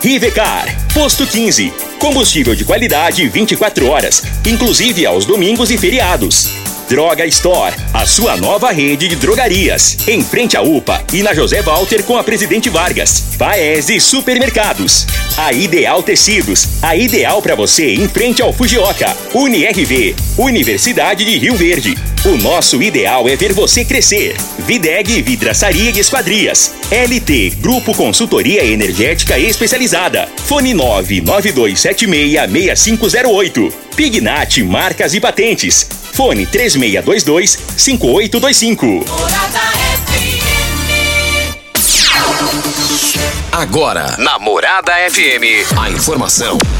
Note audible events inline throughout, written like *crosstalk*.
Rivecar, posto 15. Combustível de qualidade 24 horas, inclusive aos domingos e feriados. Droga Store, a sua nova rede de drogarias. Em frente à UPA e na José Walter com a Presidente Vargas. Paese Supermercados. A Ideal Tecidos, a ideal para você em frente ao Fujioka. UniRV, Universidade de Rio Verde. O nosso ideal é ver você crescer. Videg Vidraçaria e Esquadrias. LT Grupo Consultoria Energética Especializada. Fone 992766508. Pignat Marcas e Patentes. Fone 3622-5825. Morada Agora, na Morada FM, a informação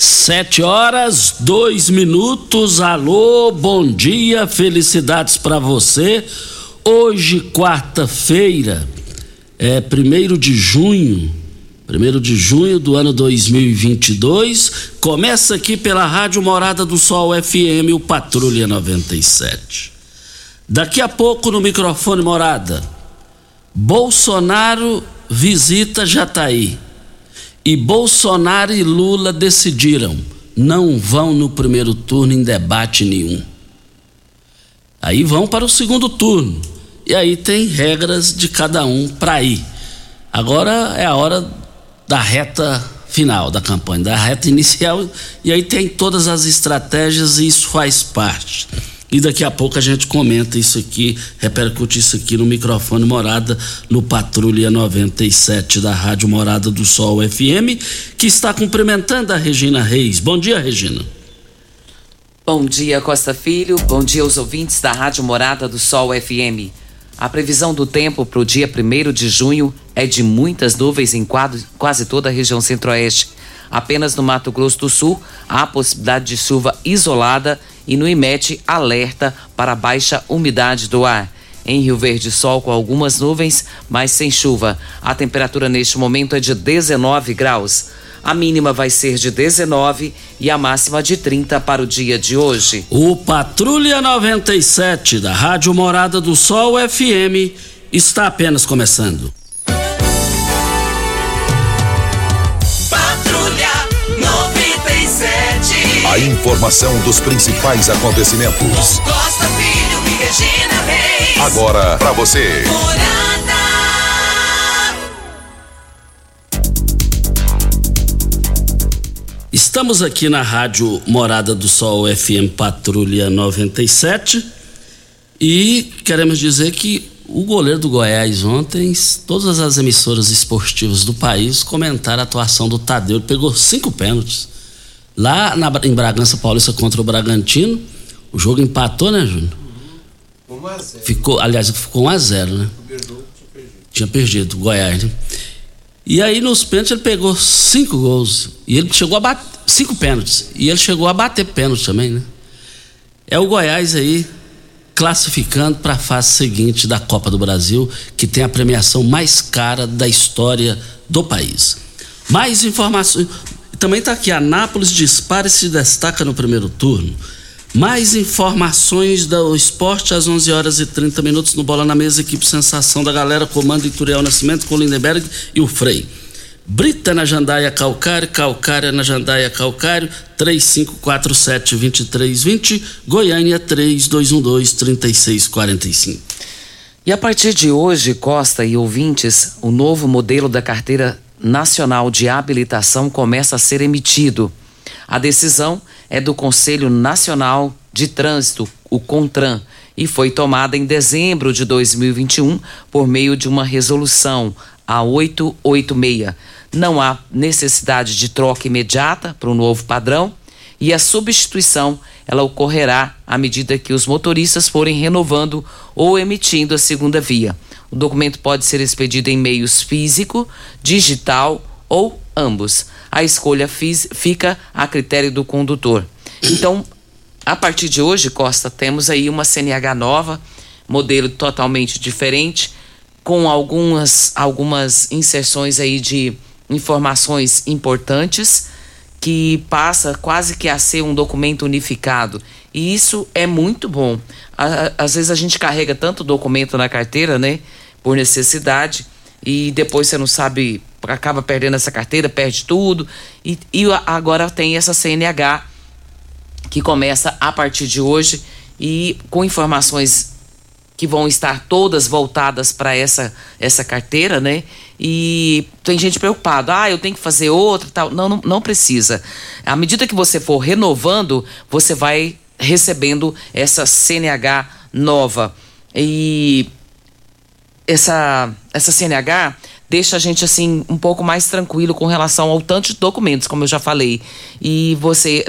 Sete horas, dois minutos. Alô, bom dia, felicidades para você. Hoje, quarta-feira, é primeiro de junho, primeiro de junho do ano 2022. Começa aqui pela Rádio Morada do Sol FM, o Patrulha 97. Daqui a pouco no microfone Morada. Bolsonaro visita Jataí e Bolsonaro e Lula decidiram não vão no primeiro turno em debate nenhum. Aí vão para o segundo turno. E aí tem regras de cada um para ir. Agora é a hora da reta final da campanha, da reta inicial, e aí tem todas as estratégias e isso faz parte. E daqui a pouco a gente comenta isso aqui, repercute isso aqui no microfone Morada, no Patrulha 97 da Rádio Morada do Sol FM, que está cumprimentando a Regina Reis. Bom dia, Regina. Bom dia, Costa Filho. Bom dia aos ouvintes da Rádio Morada do Sol FM. A previsão do tempo para o dia 1 de junho é de muitas nuvens em quase toda a região centro-oeste. Apenas no Mato Grosso do Sul há possibilidade de chuva isolada e no IMET alerta para baixa umidade do ar. Em Rio Verde, sol com algumas nuvens, mas sem chuva. A temperatura neste momento é de 19 graus. A mínima vai ser de 19 e a máxima de 30 para o dia de hoje. O Patrulha 97 da Rádio Morada do Sol FM está apenas começando. Patrulha 97. A informação dos principais acontecimentos. Costa Filho e Regina Reis. Agora para você. Estamos aqui na Rádio Morada do Sol FM Patrulha 97 e queremos dizer que o goleiro do Goiás ontem, todas as emissoras esportivas do país comentaram a atuação do Tadeu. Ele pegou cinco pênaltis. Lá na- em Bragança Paulista contra o Bragantino, o jogo empatou, né, Júnior? Ficou, aliás, ficou 1 a 0 né? Tinha perdido o Goiás, né? E aí nos pênaltis ele pegou cinco gols. E ele chegou a bater. Cinco pênaltis. E ele chegou a bater pênalti também, né? É o Goiás aí classificando para a fase seguinte da Copa do Brasil, que tem a premiação mais cara da história do país. Mais informações. Também está aqui: Anápolis dispara e se destaca no primeiro turno. Mais informações do esporte às 11 horas e 30 minutos no Bola na Mesa, equipe Sensação da Galera, comando Ituriel Nascimento com Lindenberg e o Frei. Brita na Jandaia Calcário, Calcária na Jandaia Calcário, 3547-2320, Goiânia 3212-3645. E a partir de hoje, Costa e ouvintes, o novo modelo da Carteira Nacional de Habilitação começa a ser emitido. A decisão é do Conselho Nacional de Trânsito, o CONTRAN, e foi tomada em dezembro de 2021 por meio de uma resolução, a 886. Não há necessidade de troca imediata para o novo padrão e a substituição ela ocorrerá à medida que os motoristas forem renovando ou emitindo a segunda via. O documento pode ser expedido em meios físico, digital ou ambos. A escolha fica a critério do condutor. Então, a partir de hoje, Costa, temos aí uma CNH nova, modelo totalmente diferente, com algumas, algumas inserções aí de informações importantes que passa quase que a ser um documento unificado. E isso é muito bom. Às vezes a gente carrega tanto documento na carteira, né? Por necessidade, e depois você não sabe, acaba perdendo essa carteira, perde tudo. E, e agora tem essa CNH que começa a partir de hoje e com informações que vão estar todas voltadas para essa, essa carteira, né? E tem gente preocupada, ah, eu tenho que fazer outra tal. Não, não, não precisa. À medida que você for renovando, você vai recebendo essa CNH nova. E essa, essa CNH deixa a gente assim um pouco mais tranquilo com relação ao tanto de documentos, como eu já falei. E você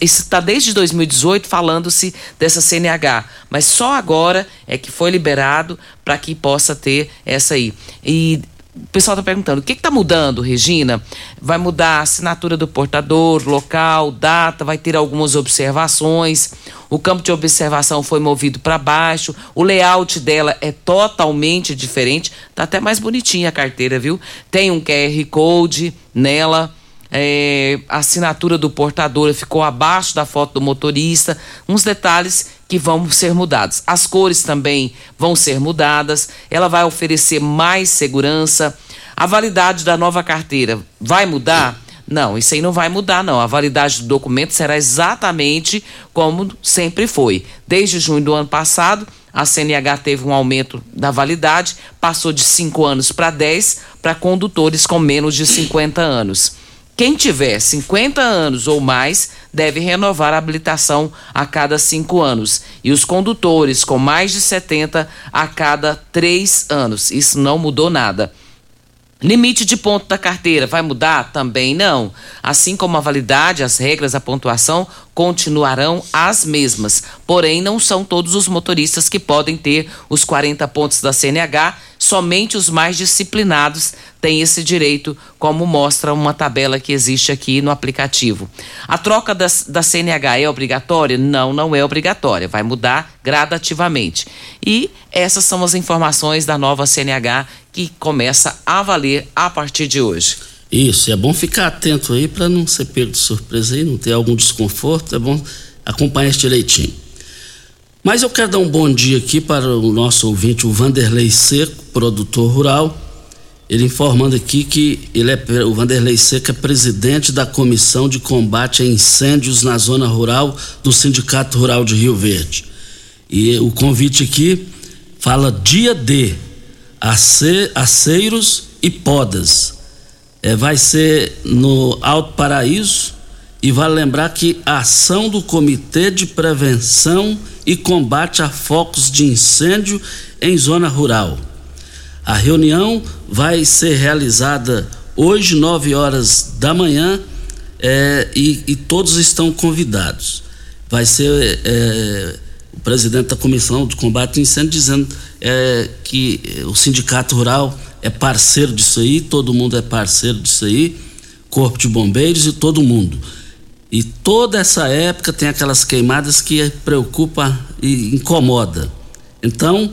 está desde 2018 falando-se dessa CNH, mas só agora é que foi liberado para que possa ter essa aí. E o pessoal está perguntando: o que está mudando, Regina? Vai mudar a assinatura do portador, local, data, vai ter algumas observações. O campo de observação foi movido para baixo. O layout dela é totalmente diferente. Tá até mais bonitinha a carteira, viu? Tem um QR Code nela. É, a assinatura do portador ficou abaixo da foto do motorista. Uns detalhes que vão ser mudados. As cores também vão ser mudadas. Ela vai oferecer mais segurança. A validade da nova carteira vai mudar? Não, isso aí não vai mudar, não. A validade do documento será exatamente como sempre foi. Desde junho do ano passado, a CNH teve um aumento da validade, passou de 5 anos para 10 para condutores com menos de 50 anos. Quem tiver 50 anos ou mais deve renovar a habilitação a cada cinco anos. E os condutores com mais de 70 a cada três anos. Isso não mudou nada. Limite de ponto da carteira vai mudar? Também não. Assim como a validade, as regras, a pontuação continuarão as mesmas. Porém, não são todos os motoristas que podem ter os 40 pontos da CNH somente os mais disciplinados têm esse direito, como mostra uma tabela que existe aqui no aplicativo. A troca da, da CNH é obrigatória? Não, não é obrigatória, vai mudar gradativamente. E essas são as informações da nova CNH que começa a valer a partir de hoje. Isso, é bom ficar atento aí para não ser pego de surpresa aí, não ter algum desconforto, é bom acompanhar este direitinho. Mas eu quero dar um bom dia aqui para o nosso ouvinte, o Vanderlei Seco, produtor rural. Ele informando aqui que ele é, o Vanderlei Seco é presidente da Comissão de Combate a Incêndios na Zona Rural do Sindicato Rural de Rio Verde. E o convite aqui fala dia D, ace, aceiros e podas. É, vai ser no Alto Paraíso e vale lembrar que a ação do Comitê de Prevenção e combate a focos de incêndio em zona rural. A reunião vai ser realizada hoje, 9 horas da manhã, é, e, e, todos estão convidados. Vai ser é, o presidente da Comissão de Combate ao Incêndio dizendo é, que o Sindicato Rural é parceiro disso aí, todo mundo é parceiro disso aí, Corpo de Bombeiros e todo mundo. E toda essa época tem aquelas queimadas que preocupa e incomoda. Então,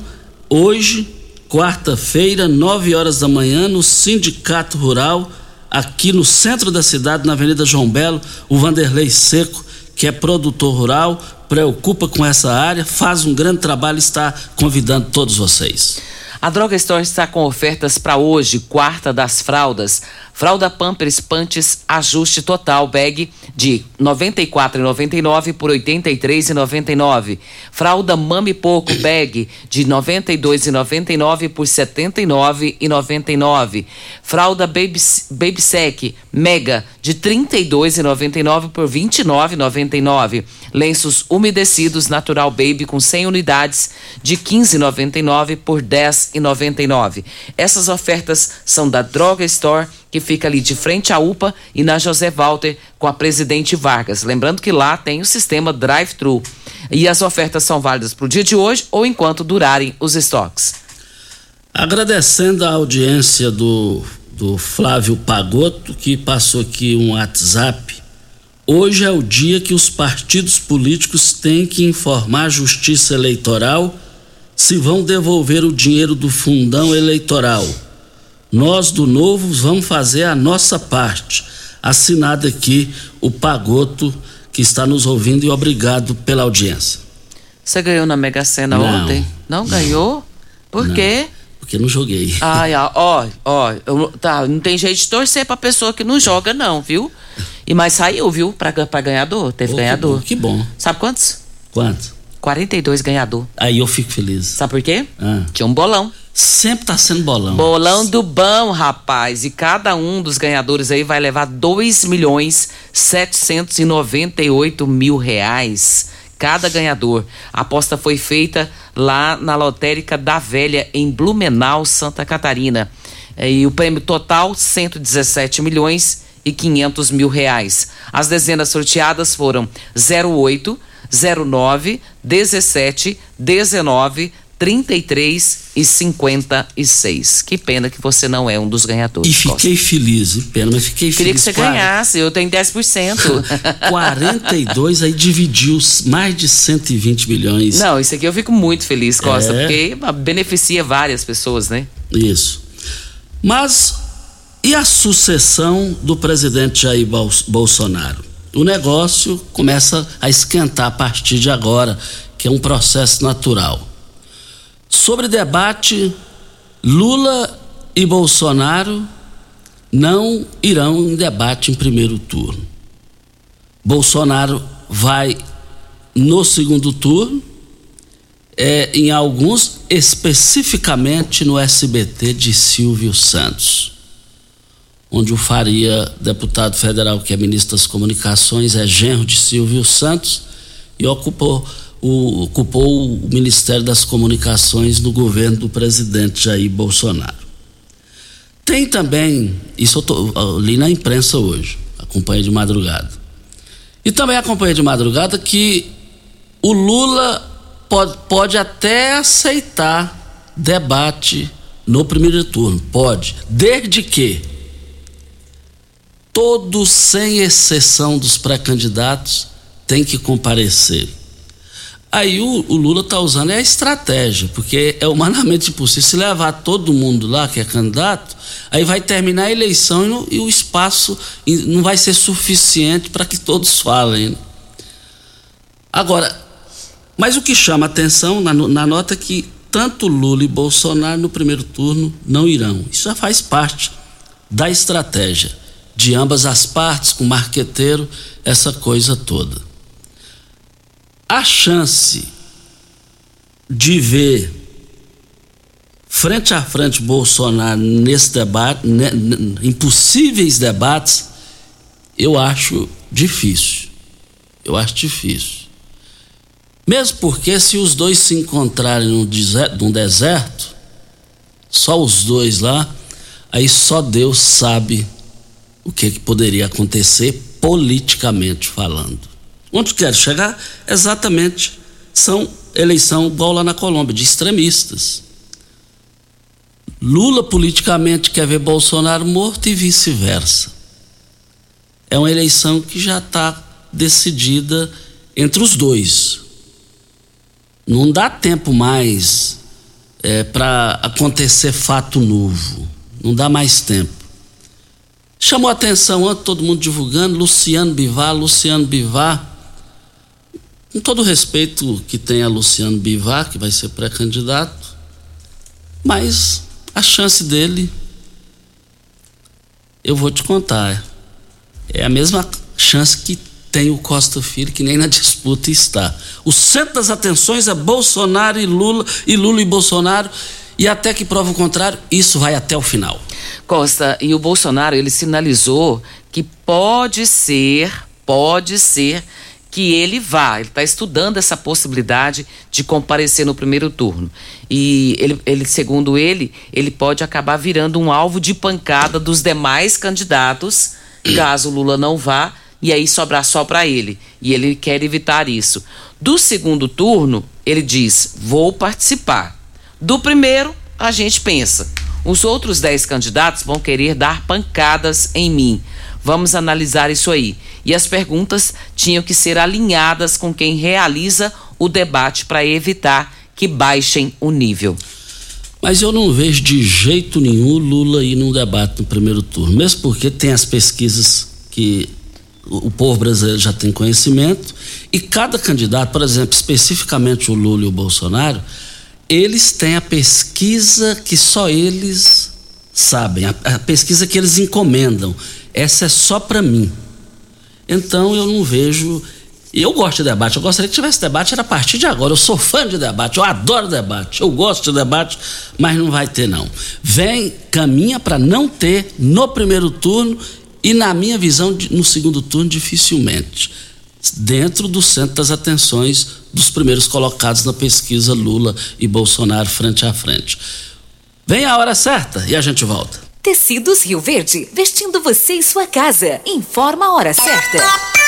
hoje, quarta-feira, 9 horas da manhã, no Sindicato Rural, aqui no centro da cidade, na Avenida João Belo, o Vanderlei Seco, que é produtor rural, preocupa com essa área, faz um grande trabalho e está convidando todos vocês. A Droga Store está com ofertas para hoje, quarta das fraldas. Fralda Pampers Pantes Ajuste Total Bag de R$ 94,99 por R$ 83,99. Fralda Mami Pouco Bag de R$ 92,99 por R$ 79,99. Fralda Baby, Baby Sec Mega de R$ 32,99 por R$ 29,99. Lenços umedecidos Natural Baby com 100 unidades de R$ 15,99 por R$ 10,99. Essas ofertas são da Droga Store que fica ali de frente à UPA e na José Walter com a Presidente Vargas. Lembrando que lá tem o sistema drive-thru. E as ofertas são válidas para o dia de hoje ou enquanto durarem os estoques. Agradecendo a audiência do, do Flávio Pagoto, que passou aqui um WhatsApp. Hoje é o dia que os partidos políticos têm que informar a Justiça Eleitoral se vão devolver o dinheiro do fundão eleitoral nós do Novo vamos fazer a nossa parte. Assinado aqui o Pagoto, que está nos ouvindo, e obrigado pela audiência. Você ganhou na Mega Sena Não, ontem? Não, ganhou? Por Não. quê? Porque não joguei. Ai, ó, ó, eu- tá, não tem jeito de torcer pra pessoa que não joga, não, viu? E mas saiu, viu? Pra, pra ganhador, teve Oh, ganhador. Que bom. que bom. Sabe quantos? Quanto? 42 ganhador. Aí eu fico feliz. Sabe por quê? Ah. Tinha um bolão. Sempre tá sendo bolão. Bolão do bom, rapaz. E cada um dos ganhadores aí vai levar 2 milhões 798 mil reais. Cada ganhador. A aposta foi feita lá na lotérica da Velha, em Blumenau, Santa Catarina. É, E o prêmio total, 117 milhões e 500 mil reais. As dezenas sorteadas foram 08, 09, 17, 19, 33 e 56. Que pena que você não é um dos ganhadores. E fiquei feliz, hein, pena, mas fiquei Costa. Queria que feliz. você Qua- ganhasse, eu tenho 10%. 42, *laughs* aí dividiu mais de 120 milhões. não, isso aqui eu fico muito feliz, Costa, É. porque beneficia várias pessoas, né? Isso. Mas e a sucessão do presidente Jair Bol- Bolsonaro? O negócio começa a esquentar a partir de agora, que é um processo natural. Sobre debate, Lula e Bolsonaro não irão em debate em primeiro turno. Bolsonaro vai no segundo turno é, em alguns, especificamente no SBT de Silvio Santos, onde o Faria, deputado federal que é ministro das Comunicações, é genro de Silvio Santos e ocupou o, ocupou o Ministério das Comunicações no governo do presidente Jair Bolsonaro. Tem também, isso eu, tô, eu li na imprensa hoje, acompanhei de madrugada. E também acompanhei de madrugada que o Lula pode, pode até aceitar debate no primeiro turno, pode, desde que todos, sem exceção dos pré-candidatos, têm que comparecer. Aí o, o Lula está usando é a estratégia, porque é humanamente impossível. Se levar todo mundo lá que é candidato, aí vai terminar a eleição e, e o espaço não vai ser suficiente para que todos falem. né? Agora, mas o que chama atenção na, na nota é que tanto Lula e Bolsonaro no primeiro turno não irão. Isso já faz parte da estratégia de ambas as partes, com o marqueteiro, essa coisa toda. A chance de ver frente a frente Bolsonaro nesse debate, né, em possíveis debates, eu acho difícil. Eu acho difícil. Mesmo porque se os dois se encontrarem num deserto, num deserto, só os dois lá, aí só Deus sabe o que, que poderia acontecer politicamente falando. Onde quero chegar? Exatamente. São eleição igual lá na Colômbia, de extremistas. Lula politicamente quer ver Bolsonaro morto e vice-versa. É uma eleição que já está decidida entre os dois. Não dá tempo mais para acontecer fato novo. Não dá mais tempo. Chamou atenção antes, todo mundo divulgando, Luciano Bivar, Luciano Bivar. Com todo o respeito que tem a Luciano Bivar, que vai ser pré-candidato, mas a chance dele eu vou te contar. É a mesma chance que tem o Costa Filho, que nem na *laughs* disputa está. O centro das atenções é Bolsonaro e Lula, e Lula e Bolsonaro, e até que prova o contrário, isso vai até o final. Costa, e o Bolsonaro, ele sinalizou que pode ser, pode ser que ele vá, ele está estudando essa possibilidade de comparecer no primeiro turno. E ele, ele, segundo ele, ele pode acabar virando um alvo de pancada dos demais candidatos, caso Lula não vá, e aí sobrar só para ele. E ele quer evitar isso. Do segundo turno, ele diz: vou participar. Do primeiro, a gente pensa. Os outros dez candidatos vão querer dar pancadas em mim. Vamos analisar isso aí. E as perguntas tinham que ser alinhadas com quem realiza o debate para evitar que baixem o nível. Mas eu não vejo de jeito nenhum Lula ir num debate no primeiro turno, mesmo porque tem as pesquisas que o povo brasileiro já tem conhecimento e cada candidato, por exemplo, especificamente o Lula e o Bolsonaro, eles têm a pesquisa que só eles sabem, a, a pesquisa que eles encomendam. Essa é só para mim. Então eu não vejo. Eu gosto de debate, eu gostaria que tivesse debate, era a partir de agora. Eu sou fã de debate, eu adoro debate, eu gosto de debate, mas não vai ter, não. Vem, caminha para não ter no primeiro turno e, na minha visão, no segundo turno, dificilmente. Dentro do centro das atenções dos primeiros colocados na pesquisa Lula e Bolsonaro frente a frente. Vem a hora certa e a gente volta. Tecidos Rio Verde, vestindo você e sua casa. Informa a hora certa.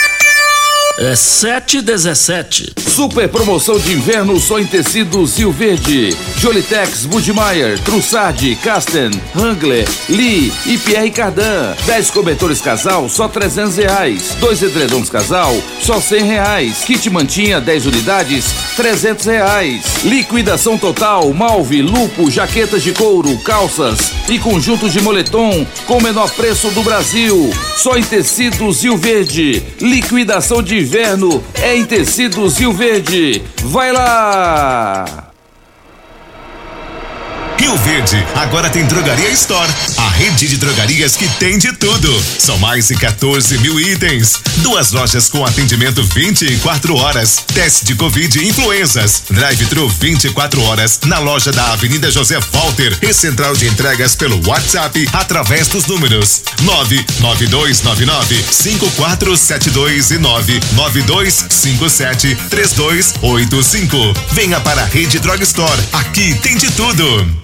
É 7 17 Super promoção de inverno só em tecidos Rio Verde. Jolitex, Budmeier, Trussardi, Casten, Hangler, Lee e Pierre Cardan. 10 cobertores casal, só 300 reais. Dois edredons casal, só 100 reais. Kit mantinha, 10 unidades, 300 reais. Liquidação total, malve, lupo, jaquetas de couro, calças e conjuntos de moletom com menor preço do Brasil. Só em tecidos Rio Verde. Liquidação de inverno é em tecidos Rio Verde. Vai lá! Rio Verde agora tem Drogaria Store, a rede de drogarias que tem de tudo. São mais de 14 mil itens. Duas lojas com atendimento 24 horas. Teste de Covid e influenzas. Drive-thru 24 horas na loja da Avenida José Walter e central de entregas pelo WhatsApp através dos números 99299 5472 e 99257 3285. Venha para a Rede Drog Store. Aqui tem de tudo.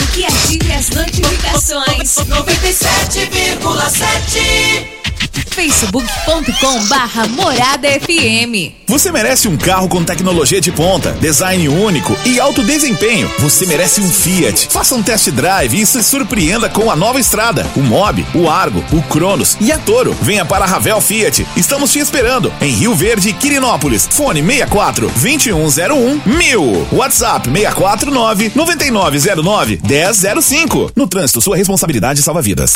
e ative as notificações. 97,7 facebook.com barra Morada FM. Você merece um carro com tecnologia de ponta, design único e alto desempenho. Você merece um Fiat. Faça um test drive e se surpreenda com a nova estrada, o Mob, o Argo, o Cronos e a Toro. Venha para a Ravel Fiat. Estamos te esperando em Rio Verde e Quirinópolis. Fone 64 2101 1000. WhatsApp 649 9909 1005. No trânsito, sua responsabilidade salva vidas.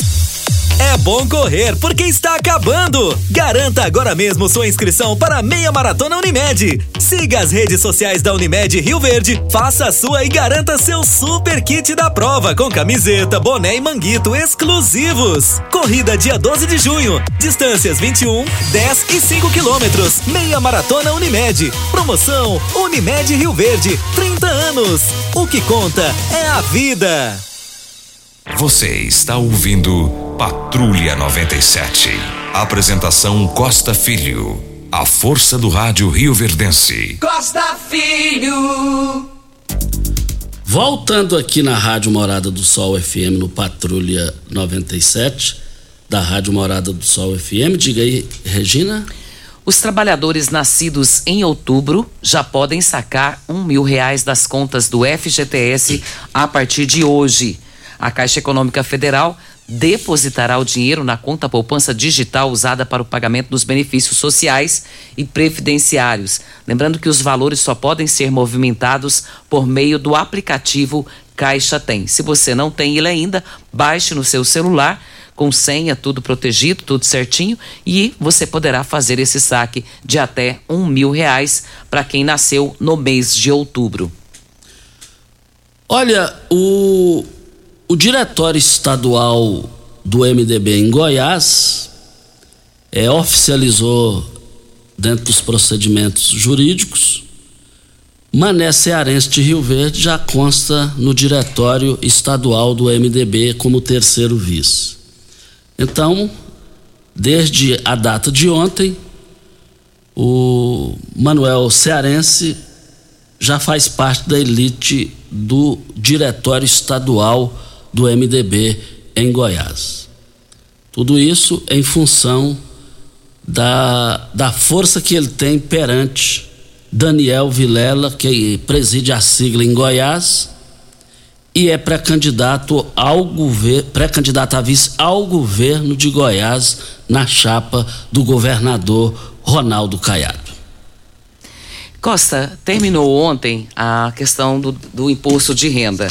É bom correr porque está acabando. Garanta agora mesmo sua inscrição para a meia maratona Unimed. Siga as redes sociais da Unimed Rio Verde, faça a sua e garanta seu super kit da prova com camiseta, boné e manguito exclusivos. Corrida dia 12 de junho. Distâncias 21, 10 e 5 quilômetros. Meia maratona Unimed. Promoção Unimed Rio Verde. 30 anos. O que conta é a vida. Você está ouvindo Patrulha 97. Apresentação Costa Filho. A força do rádio Rio Verdense. Costa Filho. Voltando aqui na Rádio Morada do Sol FM, no Patrulha 97, da Rádio Morada do Sol FM. Diga aí, Regina. Os trabalhadores nascidos em outubro já podem sacar um mil reais das contas do FGTS a partir de hoje. A Caixa Econômica Federal depositará o dinheiro na conta poupança digital usada para o pagamento dos benefícios sociais e previdenciários. Lembrando que os valores só podem ser movimentados por meio do aplicativo Caixa Tem. Se você não tem ele ainda, baixe no seu celular com senha, tudo protegido, tudo certinho, e você poderá fazer esse saque de até um mil reais para quem nasceu no mês de outubro. Olha, o, o diretório estadual do MDB em Goiás é, oficializou, dentro dos procedimentos jurídicos, Mané Cearense de Rio Verde já consta no diretório estadual do MDB como terceiro vice. Então, desde a data de ontem, o Manuel Cearense já faz parte da elite do diretório estadual do MDB em Goiás. Tudo isso em função da, da força que ele tem perante Daniel Vilela, que preside a sigla em Goiás e é pré-candidato ao governo, pré-candidato a vice ao governo de Goiás na chapa do governador Ronaldo Caiado. Costa, terminou ontem a questão do, do imposto de renda.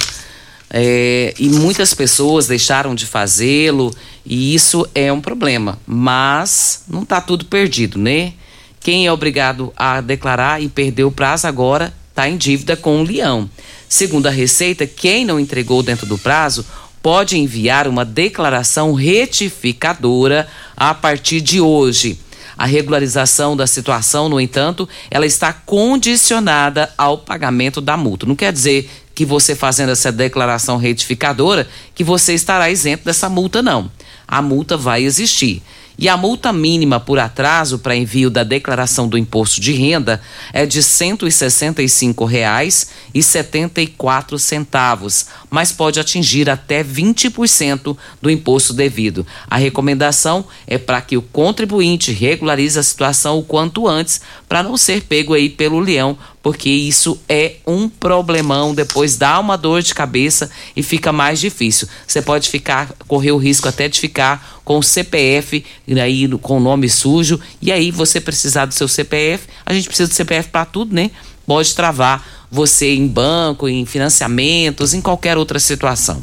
É, e muitas pessoas deixaram de fazê-lo, e isso é um problema. Mas não está tudo perdido, né? Quem é obrigado a declarar e perdeu o prazo agora está em dívida com o leão. Segundo a Receita, quem não entregou dentro do prazo pode enviar uma declaração retificadora a partir de hoje. A regularização da situação, no entanto, ela está condicionada ao pagamento da multa. Não quer dizer que você fazendo essa declaração retificadora que você estará isento dessa multa, não. A multa vai existir. E a multa mínima por atraso para envio da declaração do imposto de renda é de R$ 165,74, mas pode atingir até 20% do imposto devido. A recomendação é para que o contribuinte regularize a situação o quanto antes, para não ser pego aí pelo leão porque isso é um problemão, depois dá uma dor de cabeça e fica mais difícil. Você pode ficar, correr o risco até de ficar com o CPF aí com o nome sujo, e aí você precisar do seu CPF, a gente precisa do CPF para tudo, né? Pode travar você em banco, em financiamentos, em qualquer outra situação.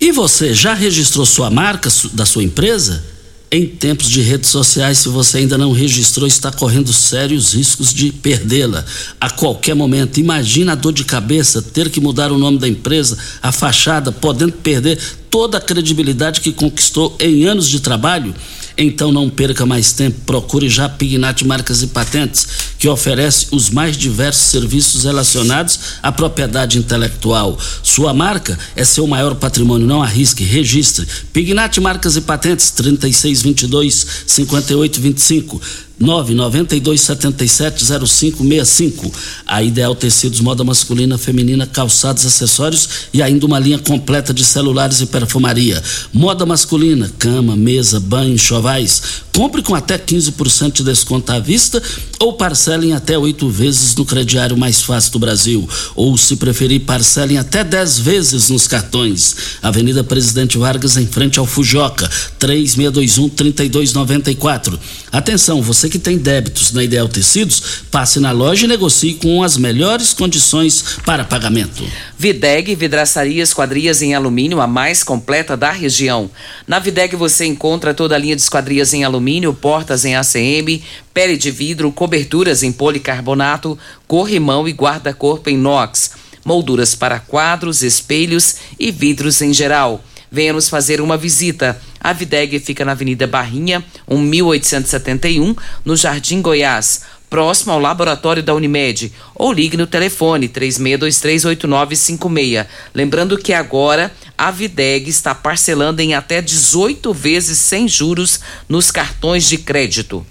E você já registrou sua marca da sua empresa? Em tempos de redes sociais, se você ainda não registrou, está correndo sérios riscos de perdê-la a qualquer momento. Imagina a dor de cabeça, ter que mudar o nome da empresa, a fachada, podendo perder toda a credibilidade que conquistou em anos de trabalho. Então não perca mais tempo, procure já Pignat Marcas e Patentes, que oferece os mais diversos serviços relacionados à propriedade intelectual. Sua marca é seu maior patrimônio, não arrisque, registre. Pignat Marcas e Patentes 3622 5825 992770565. A Ideal Tecidos, moda masculina, feminina, calçados, acessórios e ainda uma linha completa de celulares e perfumaria. Moda masculina, cama, mesa, banho, chovais. Compre com até 15% de desconto à vista ou parcelem até oito vezes no crediário mais fácil do Brasil. Ou, se preferir, parcelem até 10 vezes nos cartões. Avenida Presidente Vargas, em frente ao Fujoca, 3621-3294. Atenção, você que tem débitos na Ideal Tecidos, passe na loja e negocie com as melhores condições para pagamento. Videg Vidraçaria Esquadrias em Alumínio, a mais completa da região. Na Videg você encontra toda a linha de esquadrias em alumínio, portas em ACM, pele de vidro, coberturas em policarbonato, corrimão e guarda-corpo em inox, molduras para quadros, espelhos e vidros em geral. Venha nos fazer uma visita. A Videg fica na Avenida Barrinha, 1871, no Jardim Goiás próximo ao laboratório da Unimed, ou ligue no telefone 36238956. Lembrando que agora a Videg está parcelando em até 18 vezes sem juros nos cartões de crédito.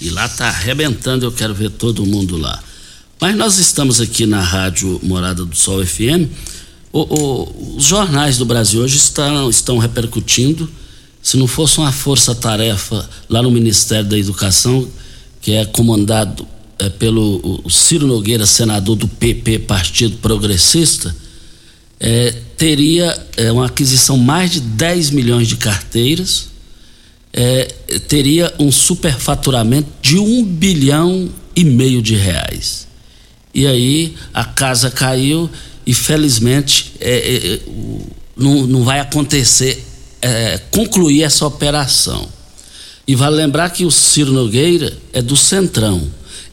E lá tá arrebentando, eu quero ver todo mundo lá. Mas nós estamos aqui na Rádio Morada do Sol FM. O, o, os jornais do Brasil hoje estão, estão repercutindo. Se não fosse uma força-tarefa lá no Ministério da Educação, que é comandado é, pelo Ciro Nogueira, senador do PP, Partido Progressista, é, teria é, uma aquisição mais de 10 milhões de carteiras, é, teria um superfaturamento de um bilhão e meio de reais. E aí a casa caiu e felizmente é, é, é não, não vai acontecer é, concluir essa operação. E vale lembrar que o Ciro Nogueira é do Centrão.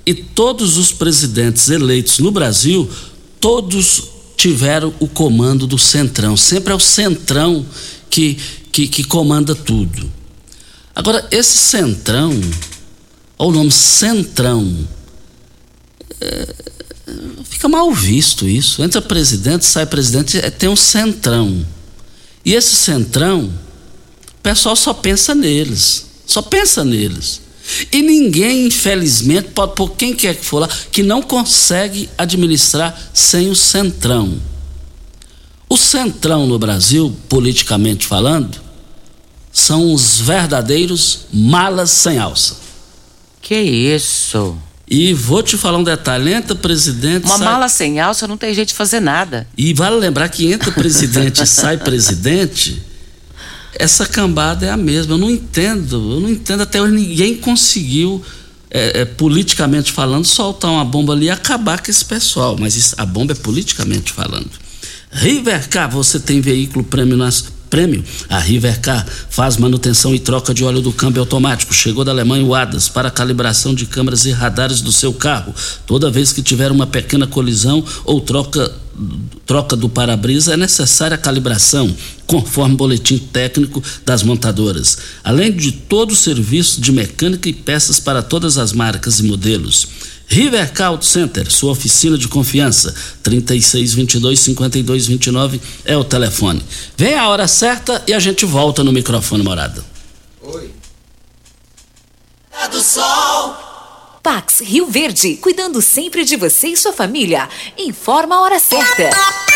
E todos os presidentes eleitos no Brasil, todos tiveram o comando do Centrão. Sempre é o Centrão que, que, que comanda tudo. Agora, esse Centrão, ou o nome Centrão, é, fica mal visto isso. Entra presidente, sai presidente, é, tem um Centrão. E esse Centrão, o pessoal só pensa neles. Só pensa neles. E ninguém, infelizmente, pode por quem quer que for lá, que não consegue administrar sem o centrão. O centrão no Brasil, politicamente falando, são os verdadeiros malas sem alça. Que isso? E vou te falar um detalhe: entra presidente. Uma sai... mala sem alça não tem jeito de fazer nada. E vale lembrar que entra presidente e sai presidente essa cambada é a mesma. Eu não entendo, eu não entendo até hoje ninguém conseguiu, é, é, politicamente falando, soltar uma bomba ali e acabar com esse pessoal. Mas isso, a bomba é politicamente falando. Rivercar, você tem veículo prêmio prêmio. A Rivercar faz manutenção e troca de óleo do câmbio automático. Chegou da Alemanha o ADAS para calibração de câmeras e radares do seu carro. Toda vez que tiver uma pequena colisão ou troca troca do para-brisa é necessária a calibração, conforme boletim técnico das montadoras, além de todo o serviço de mecânica e peças para todas as marcas e modelos. Rivercar Auto Center, sua oficina de confiança, 3622-5229 é o telefone. Vem a hora certa e a gente volta no microfone morada. Oi. Do sol. Pax Rio Verde, cuidando sempre de você e sua família. Informa a hora certa.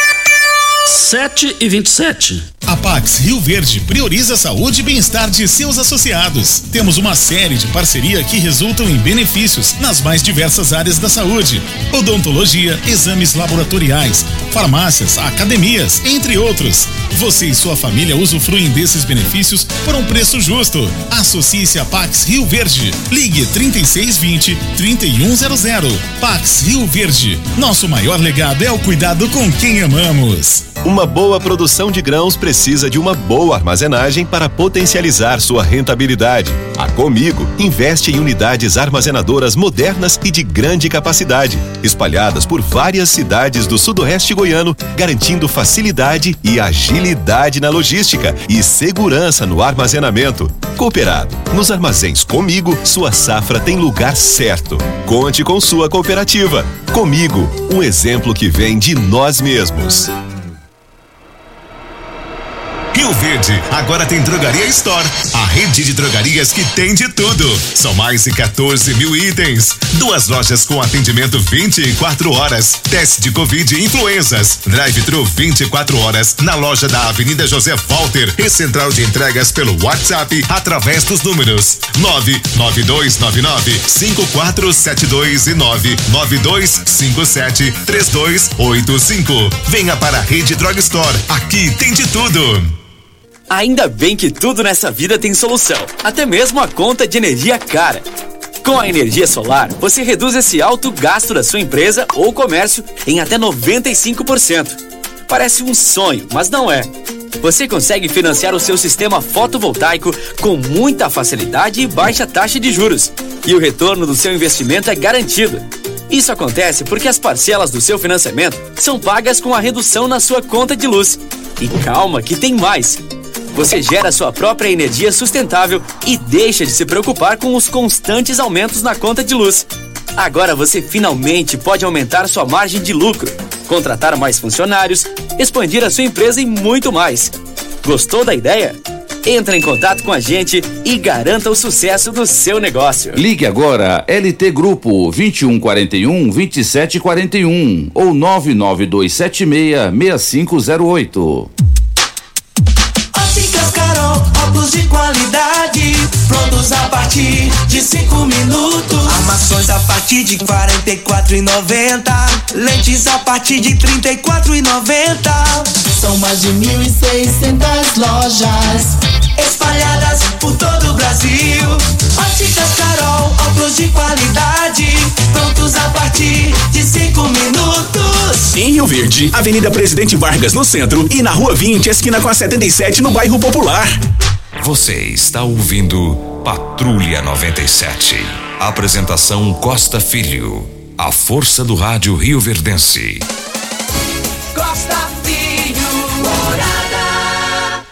7 e 27. A Pax Rio Verde prioriza a saúde e bem-estar de seus associados. Temos uma série de parceria que resultam em benefícios nas mais diversas áreas da saúde: odontologia, exames laboratoriais, farmácias, academias, entre outros. Você e sua família usufruem desses benefícios por um preço justo. Associe-se a Pax Rio Verde. Ligue 3620 3100. Pax Rio Verde. Nosso maior legado é o cuidado com quem amamos. Uma boa produção de grãos precisa de uma boa armazenagem para potencializar sua rentabilidade. A Comigo investe em unidades armazenadoras modernas e de grande capacidade, espalhadas por várias cidades do sudoeste goiano, garantindo facilidade e agilidade na logística e segurança no armazenamento. Cooperado. Nos armazéns Comigo, sua safra tem lugar certo. Conte com sua cooperativa. Comigo, um exemplo que vem de nós mesmos. Rio Verde agora tem Drogaria Store, a rede de drogarias que tem de tudo. São mais de 14 mil itens. Duas lojas com atendimento 24 horas. Teste de Covid e influenzas. Drive-thru 24 horas na loja da Avenida José Walter e central de entregas pelo WhatsApp através dos números 99299 5472 e 99257 3285. Venha para a Rede Drugstore. Aqui tem de tudo. Ainda bem que tudo nessa vida tem solução, até mesmo a conta de energia cara. Com a energia solar, você reduz esse alto gasto da sua empresa ou comércio em até 95%. Parece um sonho, mas não é. Você consegue financiar o seu sistema fotovoltaico com muita facilidade e baixa taxa de juros. E o retorno do seu investimento é garantido. Isso acontece porque as parcelas do seu financiamento são pagas com a redução na sua conta de luz. E calma que tem mais! Você gera sua própria energia sustentável e deixa de se preocupar com os constantes aumentos na conta de luz. Agora você finalmente pode aumentar sua margem de lucro, contratar mais funcionários, expandir a sua empresa e muito mais. Gostou da ideia? Entre em contato com a gente e garanta o sucesso do seu negócio. Ligue agora LT Grupo 2141 2741 ou 99276 6508. Qualidade, a partir de cinco minutos. Armações a partir de 44,90. Lentes a partir de 34,90. São mais de 1.600 lojas espalhadas por todo o Brasil. Óticas Carol, óculos de qualidade, prontos a partir de 5 minutos. Em Rio Verde, Avenida Presidente Vargas no centro e na Rua 20, esquina com a 77 no bairro Popular. Você está ouvindo Patrulha 97. Apresentação Costa Filho. A força do rádio Rio Verdense. Costa Filho, morada.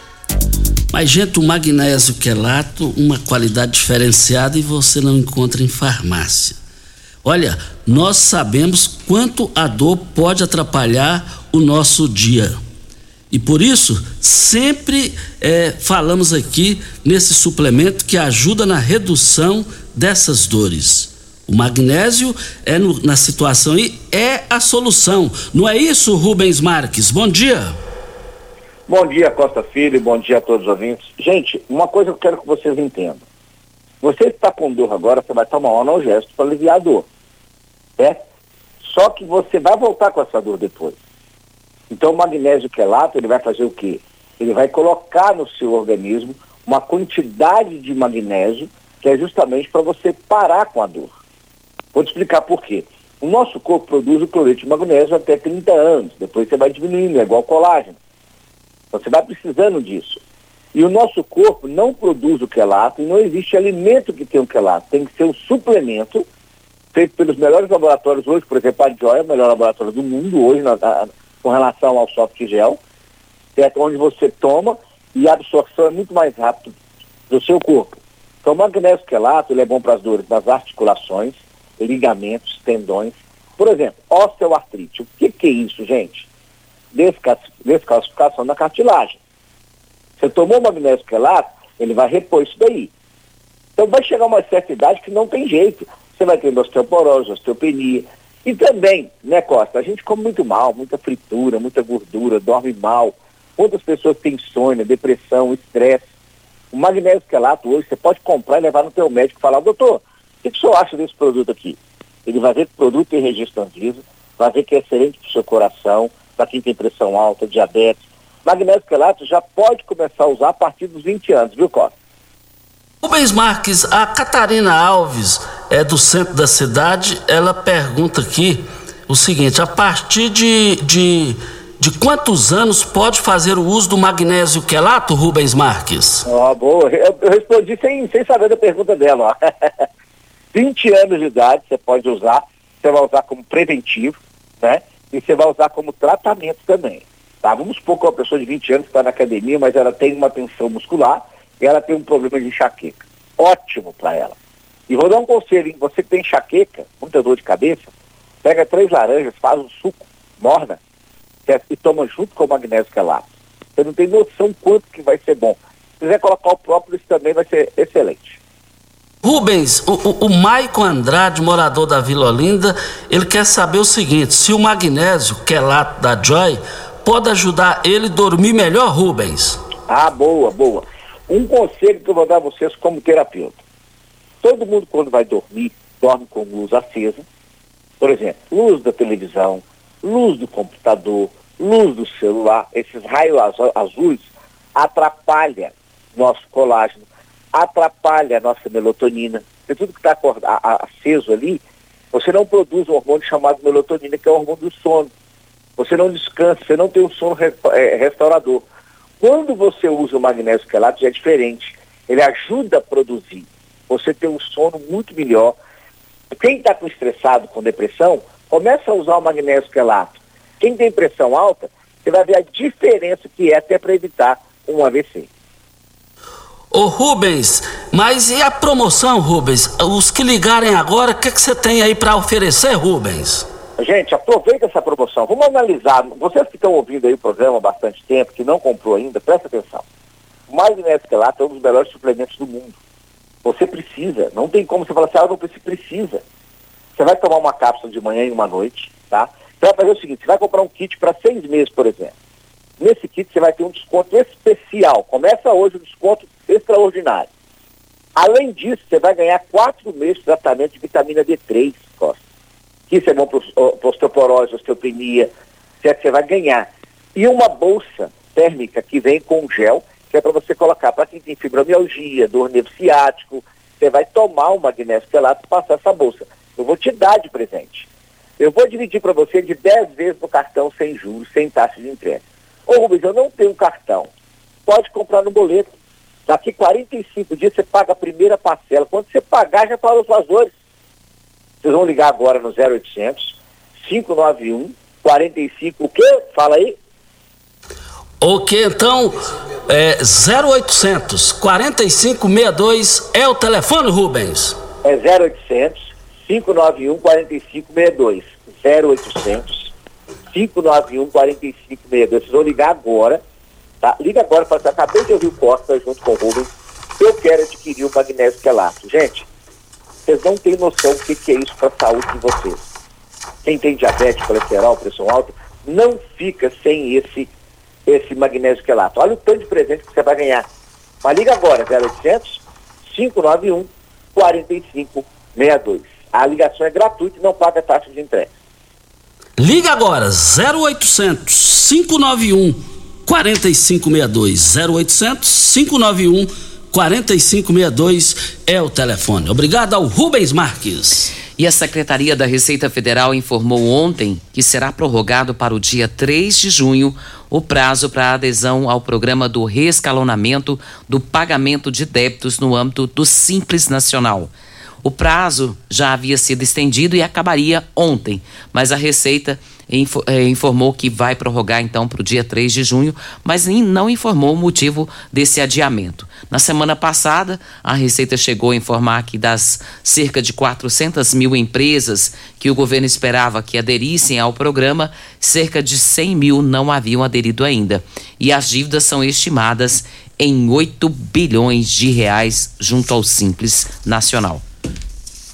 Mas, gente, o magnésio quelato, uma qualidade diferenciada e você não encontra em farmácia. Olha, nós sabemos quanto a dor pode atrapalhar o nosso dia. E por isso, sempre é, falamos aqui nesse suplemento que ajuda na redução dessas dores. O magnésio é no, na situação aí é a solução. Não é isso, Rubens Marques? Bom dia. Bom dia, Costa Filho, bom dia a todos os ouvintes. Gente, uma coisa que eu quero que vocês entendam. Você que está com dor agora, você vai tomar um analgésico para aliviar a dor. Certo? Só que você vai voltar com essa dor depois. Então o magnésio quelato, ele vai fazer o quê? Ele vai colocar no seu organismo uma quantidade de magnésio que é justamente para você parar com a dor. Vou te explicar por quê. O nosso corpo produz o cloreto de magnésio até 30 anos, depois você vai diminuindo, é igual colágeno. Você vai precisando disso. E o nosso corpo não produz o quelato e não existe alimento que tenha o quelato. Tem que ser um suplemento feito pelos melhores laboratórios hoje, por exemplo, a Joy é o melhor laboratório do mundo hoje na, com relação ao soft gel, certo? onde você toma e a absorção é muito mais rápida do seu corpo. Então, o magnésio quelato ele é bom para as dores das articulações, ligamentos, tendões. Por exemplo, osteoartrite. O que, que é isso, gente? Descalcificação da cartilagem. Você tomou magnésio quelato, ele vai repor isso daí. Então vai chegar uma certa idade que não tem jeito. Você vai ter osteoporose, osteopenia. E também, né, Costa, a gente come muito mal, muita fritura, muita gordura, dorme mal. Quantas pessoas têm insônia, depressão, estresse. O magnésio quelato hoje você pode comprar e levar no teu médico e falar, doutor, o que, que o senhor acha desse produto aqui? Ele vai ver que o produto tem registro Anvisa, vai ver que é excelente para o seu coração, para quem tem pressão alta, diabetes. Magnésio quelato já pode começar a usar a partir dos 20 anos, viu, Costa? Rubens Marques, a Catarina Alves, é do centro da cidade, ela pergunta aqui o seguinte: a partir de, de, de quantos anos pode fazer o uso do magnésio quelato, Rubens Marques? Oh, boa. Eu, eu, respondi sem, sem saber da pergunta dela. *laughs* Ó. 20 anos de idade você pode usar, você vai usar como preventivo, né? E você vai usar como tratamento também. Tá? Vamos supor que uma pessoa de 20 anos está na academia, mas ela tem uma tensão muscular e ela tem um problema de enxaqueca. Ótimo para ela. E vou dar um conselho, hein? Você que tem enxaqueca, muita dor de cabeça, pega três laranjas, faz um suco, morna, certo? e toma junto com o magnésio quelato. Você não tem noção quanto que vai ser bom. Se quiser colocar o própolis também vai ser excelente. Rubens, o, o, o Maicon Andrade, morador da Vila Olinda, ele quer saber o seguinte: se o magnésio quelato da Joy pode ajudar ele a dormir melhor, Rubens? Ah, boa, boa. Um conselho que eu vou dar a vocês como terapeuta. Todo mundo quando vai dormir, dorme com luz acesa. Por exemplo, luz da televisão, luz do computador, luz do celular, esses raios azuis atrapalham nosso colágeno, atrapalha a nossa melatonina. Porque tudo que está aceso ali, você não produz um hormônio chamado melatonina, que é o hormônio do sono. Você não descansa, você não tem um sono é, restaurador. Quando você usa o magnésio quelato já é diferente. Ele ajuda a produzir. Você tem um sono muito melhor. Quem está com estressado, com depressão, começa a usar o magnésio quelato. Quem tem pressão alta, você vai ver a diferença que é até para evitar um AVC. Ô Rubens, mas e a promoção, Rubens? Os que ligarem agora, o que, que você tem aí para oferecer, Rubens? Gente, aproveita essa promoção. Vamos analisar. Vocês que estão ouvindo aí o programa há bastante tempo, que não comprou ainda, presta atenção. O magnésio quelato é um dos melhores suplementos do mundo. Você precisa. Não tem como você falar assim, ah, não precisa. Você vai tomar uma cápsula de manhã e uma noite, tá? Você vai fazer o seguinte, você vai comprar um kit para seis meses, por exemplo. Nesse kit você vai ter um desconto especial. Começa hoje o desconto extraordinário. Além disso, você vai ganhar quatro meses de tratamento de vitamina D3, Costa. Que isso é bom para osteoporose, osteopenia, certo? Você vai ganhar. E uma bolsa térmica que vem com gel, que é para você colocar para quem tem fibromialgia, dor nervo ciático, você vai tomar o magnésio quelato e passar essa bolsa. Eu vou te dar de presente. Eu vou dividir para você de 10 vezes no cartão sem juros, sem taxa de entrega. Ô Rubens, eu não tenho cartão. Pode comprar no boleto. Daqui 45 dias você paga a primeira parcela. Quando você pagar, já fala os valores. Vocês vão ligar agora no 0800 591 45 o quê? Fala aí. Ok, então, é 0800 4562 é o telefone, Rubens? É 0800 591 4562. 0800 591 4562. Vocês vão ligar agora, tá? Liga agora para acabei de ouvir o Costa junto com o Rubens. Eu quero adquirir o magnésio quelato. Gente, vocês não têm noção do que, que é isso para a saúde de vocês. Quem tem diabetes, colesterol, pressão alta, não fica sem esse esse magnésio quelato. Olha o tanto de presente que você vai ganhar. Mas liga agora, 0800 591 4562. A ligação é gratuita e não paga taxa de entrega. Liga agora, 0800 591 4562. 0800 591 4562 é o telefone. Obrigado ao Rubens Marques. E a Secretaria da Receita Federal informou ontem que será prorrogado para o dia 3 de junho o prazo para adesão ao programa do reescalonamento do pagamento de débitos no âmbito do Simples Nacional. O prazo já havia sido estendido e acabaria ontem, mas a Receita eh, informou que vai prorrogar então para o dia 3 de junho, mas não informou o motivo desse adiamento. Na semana passada, a Receita chegou a informar que das cerca de 400 mil empresas que o governo esperava que aderissem ao programa, cerca de 100 mil não haviam aderido ainda. E as dívidas são estimadas em 8 bilhões de reais junto ao Simples Nacional.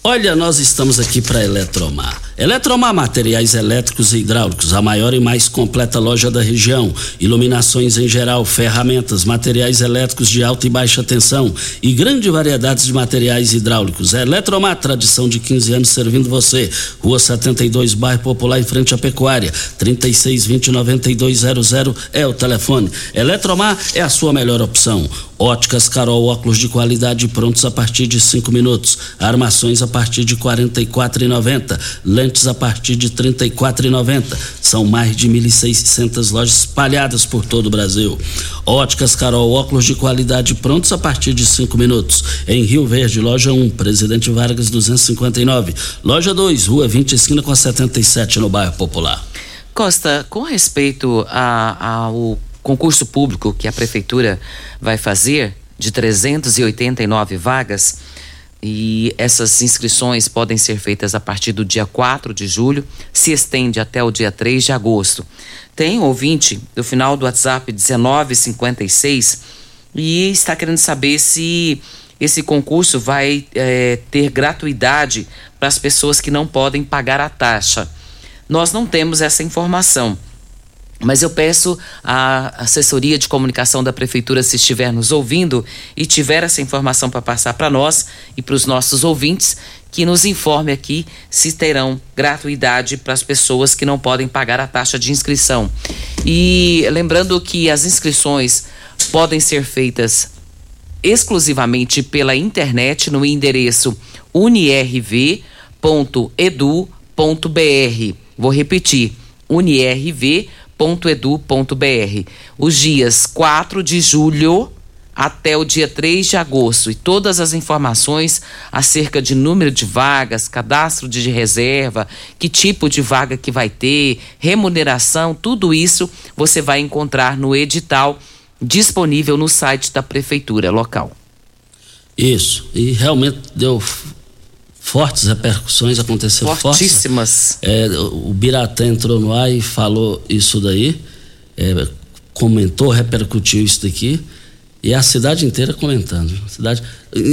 Olha, nós estamos aqui para Eletromar. Eletromar Materiais Elétricos e Hidráulicos, a maior e mais completa loja da região. Iluminações em geral, ferramentas, materiais elétricos de alta e baixa tensão e grande variedade de materiais hidráulicos. Eletromar, tradição de 15 anos servindo você. Rua 72, bairro Popular, em frente à Pecuária. 3620-9200 é o telefone. Eletromar é a sua melhor opção. Óticas Carol, óculos de qualidade prontos a partir de 5 minutos. Armações a partir de R$ 44,90. Lentes a partir de R$ 34,90. São mais de 1.600 lojas espalhadas por todo o Brasil. Óticas Carol, óculos de qualidade prontos a partir de 5 minutos. Em Rio Verde, loja 1, Presidente Vargas 259. Loja 2, Rua 20, esquina com a 77, no bairro Popular. Costa, com respeito ao concurso público que a prefeitura vai fazer de 389 vagas e essas inscrições podem ser feitas a partir do dia 4 de julho, se estende até o dia 3 de agosto. Tem ouvinte do final do WhatsApp 1956 e está querendo saber se esse concurso vai é, ter gratuidade para as pessoas que não podem pagar a taxa. Nós não temos essa informação. Mas eu peço à assessoria de comunicação da prefeitura, se estiver nos ouvindo e tiver essa informação para passar para nós e para os nossos ouvintes, que nos informe aqui se terão gratuidade para as pessoas que não podem pagar a taxa de inscrição. E lembrando que as inscrições podem ser feitas exclusivamente pela internet no endereço unirv.edu.br. Vou repetir: unirv.edu.br edu.br. Os dias 4 de julho até o dia 3 de agosto e todas as informações acerca de número de vagas, cadastro de reserva, que tipo de vaga que vai ter, remuneração, tudo isso você vai encontrar no edital disponível no site da prefeitura local. Isso, e realmente deu fortes repercussões, aconteceu Fortíssimas. Fortes. É, o Biratã entrou no ar e falou isso daí, é, comentou, repercutiu isso daqui, e a cidade inteira comentando. cidade,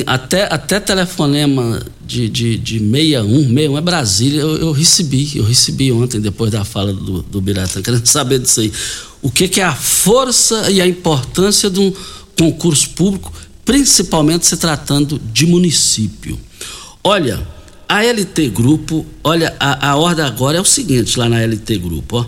até, até telefonema de, de, de 61, 61 é Brasília, eu, eu recebi, eu recebi ontem, depois da fala do, do Biratã, querendo saber disso aí. O que, que é a força e a importância de um concurso público principalmente se tratando de município. Olha, a LT Grupo, olha, a, a ordem agora é o seguinte lá na LT Grupo, ó.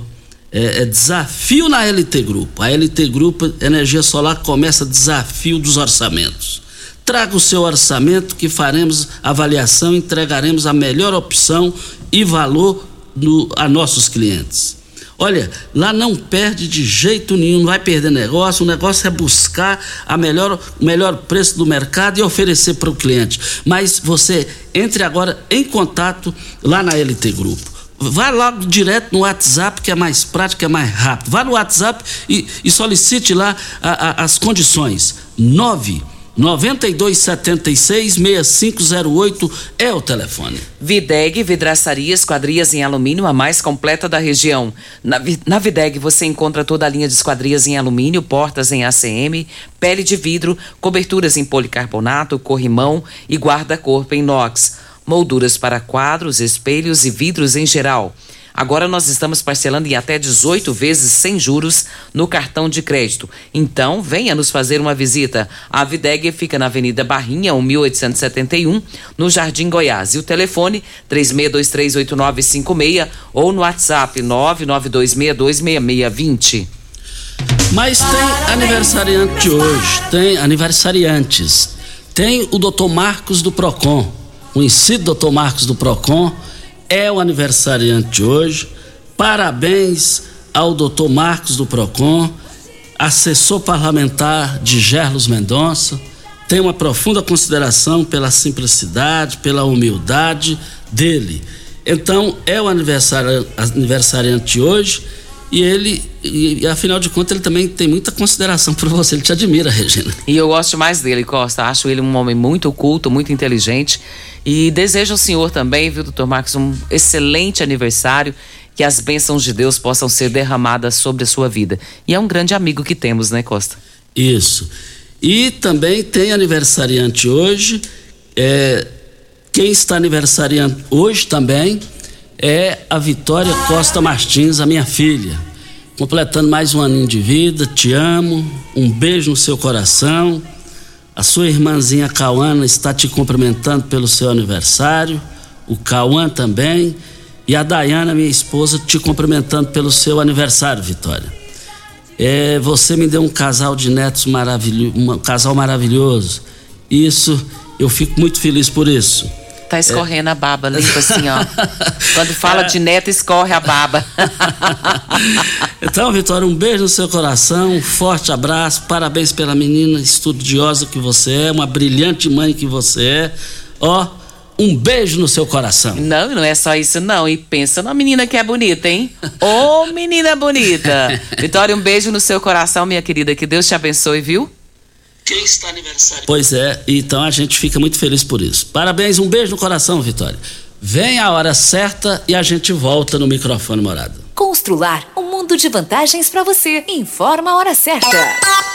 É, é, desafio na LT Grupo. A LT Grupo Energia Solar começa desafio dos orçamentos. Traga o seu orçamento que faremos avaliação entregaremos a melhor opção e valor no, a nossos clientes. Olha, lá não perde de jeito nenhum, não vai perder negócio. O negócio é buscar a melhor, o melhor preço do mercado e oferecer para o cliente. Mas você entre agora em contato lá na LT Grupo. Vá logo direto no WhatsApp, que é mais prático, é mais rápido. Vá no WhatsApp e, e solicite lá a, a, as condições. 9 9276 6508 é o telefone. Videg Vidraçaria Esquadrias em Alumínio, a mais completa da região. Na, na Videg você encontra toda a linha de esquadrias em alumínio, portas em ACM, pele de vidro, coberturas em policarbonato, corrimão e guarda-corpo em inox molduras para quadros, espelhos e vidros em geral. Agora nós estamos parcelando em até 18 vezes sem juros no cartão de crédito. Então, venha nos fazer uma visita. A Videg fica na Avenida Barrinha, 1871, no Jardim Goiás. E o telefone 36238956 ou no WhatsApp 992626620. Mas tem aniversariante hoje, tem aniversariantes. Tem o doutor Marcos do Procon conhecido doutor Marcos do Procon, é o aniversariante de hoje. Parabéns ao doutor Marcos do Procon, assessor parlamentar de Gerlos Mendonça. Tem uma profunda consideração pela simplicidade, pela humildade dele. Então, é o aniversariante de hoje e ele, e, afinal de contas, ele também tem muita consideração por você, ele te admira, Regina. E eu gosto mais dele, Costa. Acho ele um homem muito culto, muito inteligente. E desejo ao senhor também, viu, doutor Marcos, um excelente aniversário. Que as bênçãos de Deus possam ser derramadas sobre a sua vida. E é um grande amigo que temos, né, Costa? Isso. E também tem aniversariante hoje. É, quem está aniversariando hoje também é a Vitória Costa Martins, a minha filha. Completando mais um aninho de vida, te amo, um beijo no seu coração. A sua irmãzinha Cauana está te cumprimentando pelo seu aniversário, o Cauã também, e a Dayana, minha esposa, te cumprimentando pelo seu aniversário, Vitória. É, você me deu um casal de netos maravilhoso, um casal maravilhoso. Isso, eu fico muito feliz por isso. Tá escorrendo é. a baba, limpa assim, ó. *laughs* Quando fala de neto, escorre a baba. *laughs* então, Vitória, um beijo no seu coração, um forte abraço, parabéns pela menina estudiosa que você é, uma brilhante mãe que você é. Ó, um beijo no seu coração. Não, não é só isso não. E pensa na menina que é bonita, hein? Ô, oh, menina bonita. *laughs* Vitória, um beijo no seu coração, minha querida. Que Deus te abençoe, viu? Quem está aniversário? Pois é, então a gente fica muito feliz por isso. Parabéns, um beijo no coração, Vitória. Vem a hora certa e a gente volta no microfone morado. Constrular um mundo de vantagens para você. Informa a hora certa.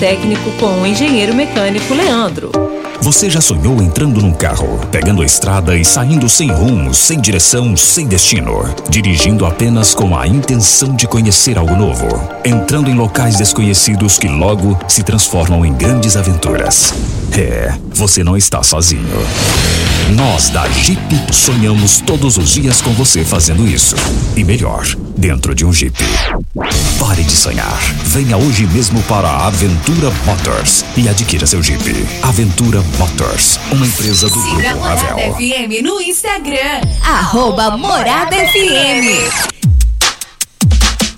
técnico com o engenheiro mecânico Leandro. Você já sonhou entrando num carro, pegando a estrada e saindo sem rumo, sem direção, sem destino, dirigindo apenas com a intenção de conhecer algo novo, entrando em locais desconhecidos que logo se transformam em grandes aventuras? É, você não está sozinho. Nós da Jeep sonhamos todos os dias com você fazendo isso. E melhor, dentro de um Jeep. Pare de sonhar. Venha hoje mesmo para a Aventura Motors e adquira seu Jeep. Aventura Motors, uma empresa do Siga Grupo Morada Ravel. FM no Instagram. Arroba Morada FM.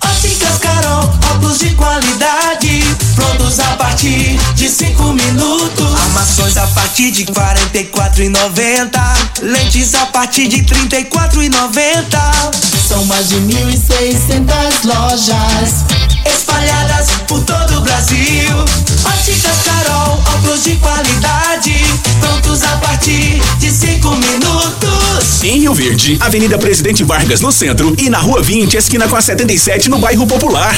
Óticas Carol, óculos de qualidade, prontos a partir de cinco minutos. Armações a partir de quarenta e quatro e noventa, lentes a partir de trinta e quatro e noventa. São mais de mil e seiscentas lojas espalhadas por todo o Brasil. Óticas Carol, óculos de qualidade, prontos a partir de cinco minutos. Em Rio Verde, Avenida Presidente Vargas no centro e na Rua 20, esquina com a 77 no bairro Popular.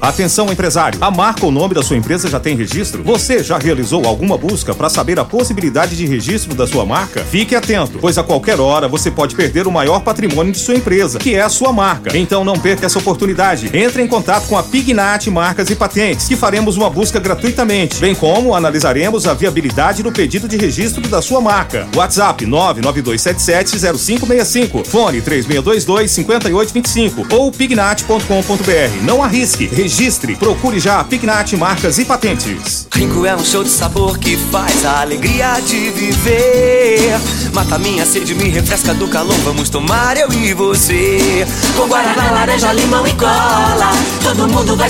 Atenção empresário, a marca ou nome da sua empresa já tem registro? Você já realizou alguma busca para saber a possibilidade de registro da sua marca? Fique atento, pois a qualquer hora você pode perder o maior patrimônio de sua empresa, que é a sua marca. Então não perca essa oportunidade. Entre em contato com a Pignat Marcas e Patentes, que faremos uma busca gratuitamente, bem como analisaremos a viabilidade do pedido de registro da sua marca. WhatsApp 992770565, fone 3622-5825 ou pignat.com.br. Não arrisque, registre, procure já a Pignat Marcas e Patentes. Rinco é um show de sabor que faz a alegria de viver. Mata minha sede, me refresca do calor. Vamos tomar eu e você. Com guaraná, laranja, limão e cola. Todo mundo vai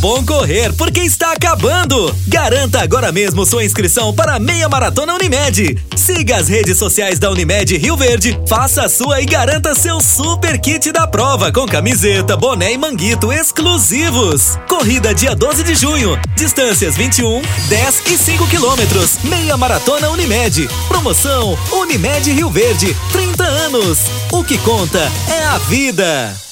Bom correr porque está acabando. Garanta agora mesmo sua inscrição para a Meia Maratona Unimed. Siga as redes sociais da Unimed Rio Verde, faça a sua e garanta seu super kit da prova com camiseta, boné e manguito exclusivos. Corrida dia 12 de junho. Distâncias 21, 10 e 5 quilômetros. Meia Maratona Unimed. Promoção Unimed Rio Verde. 30 anos. O que conta é a vida.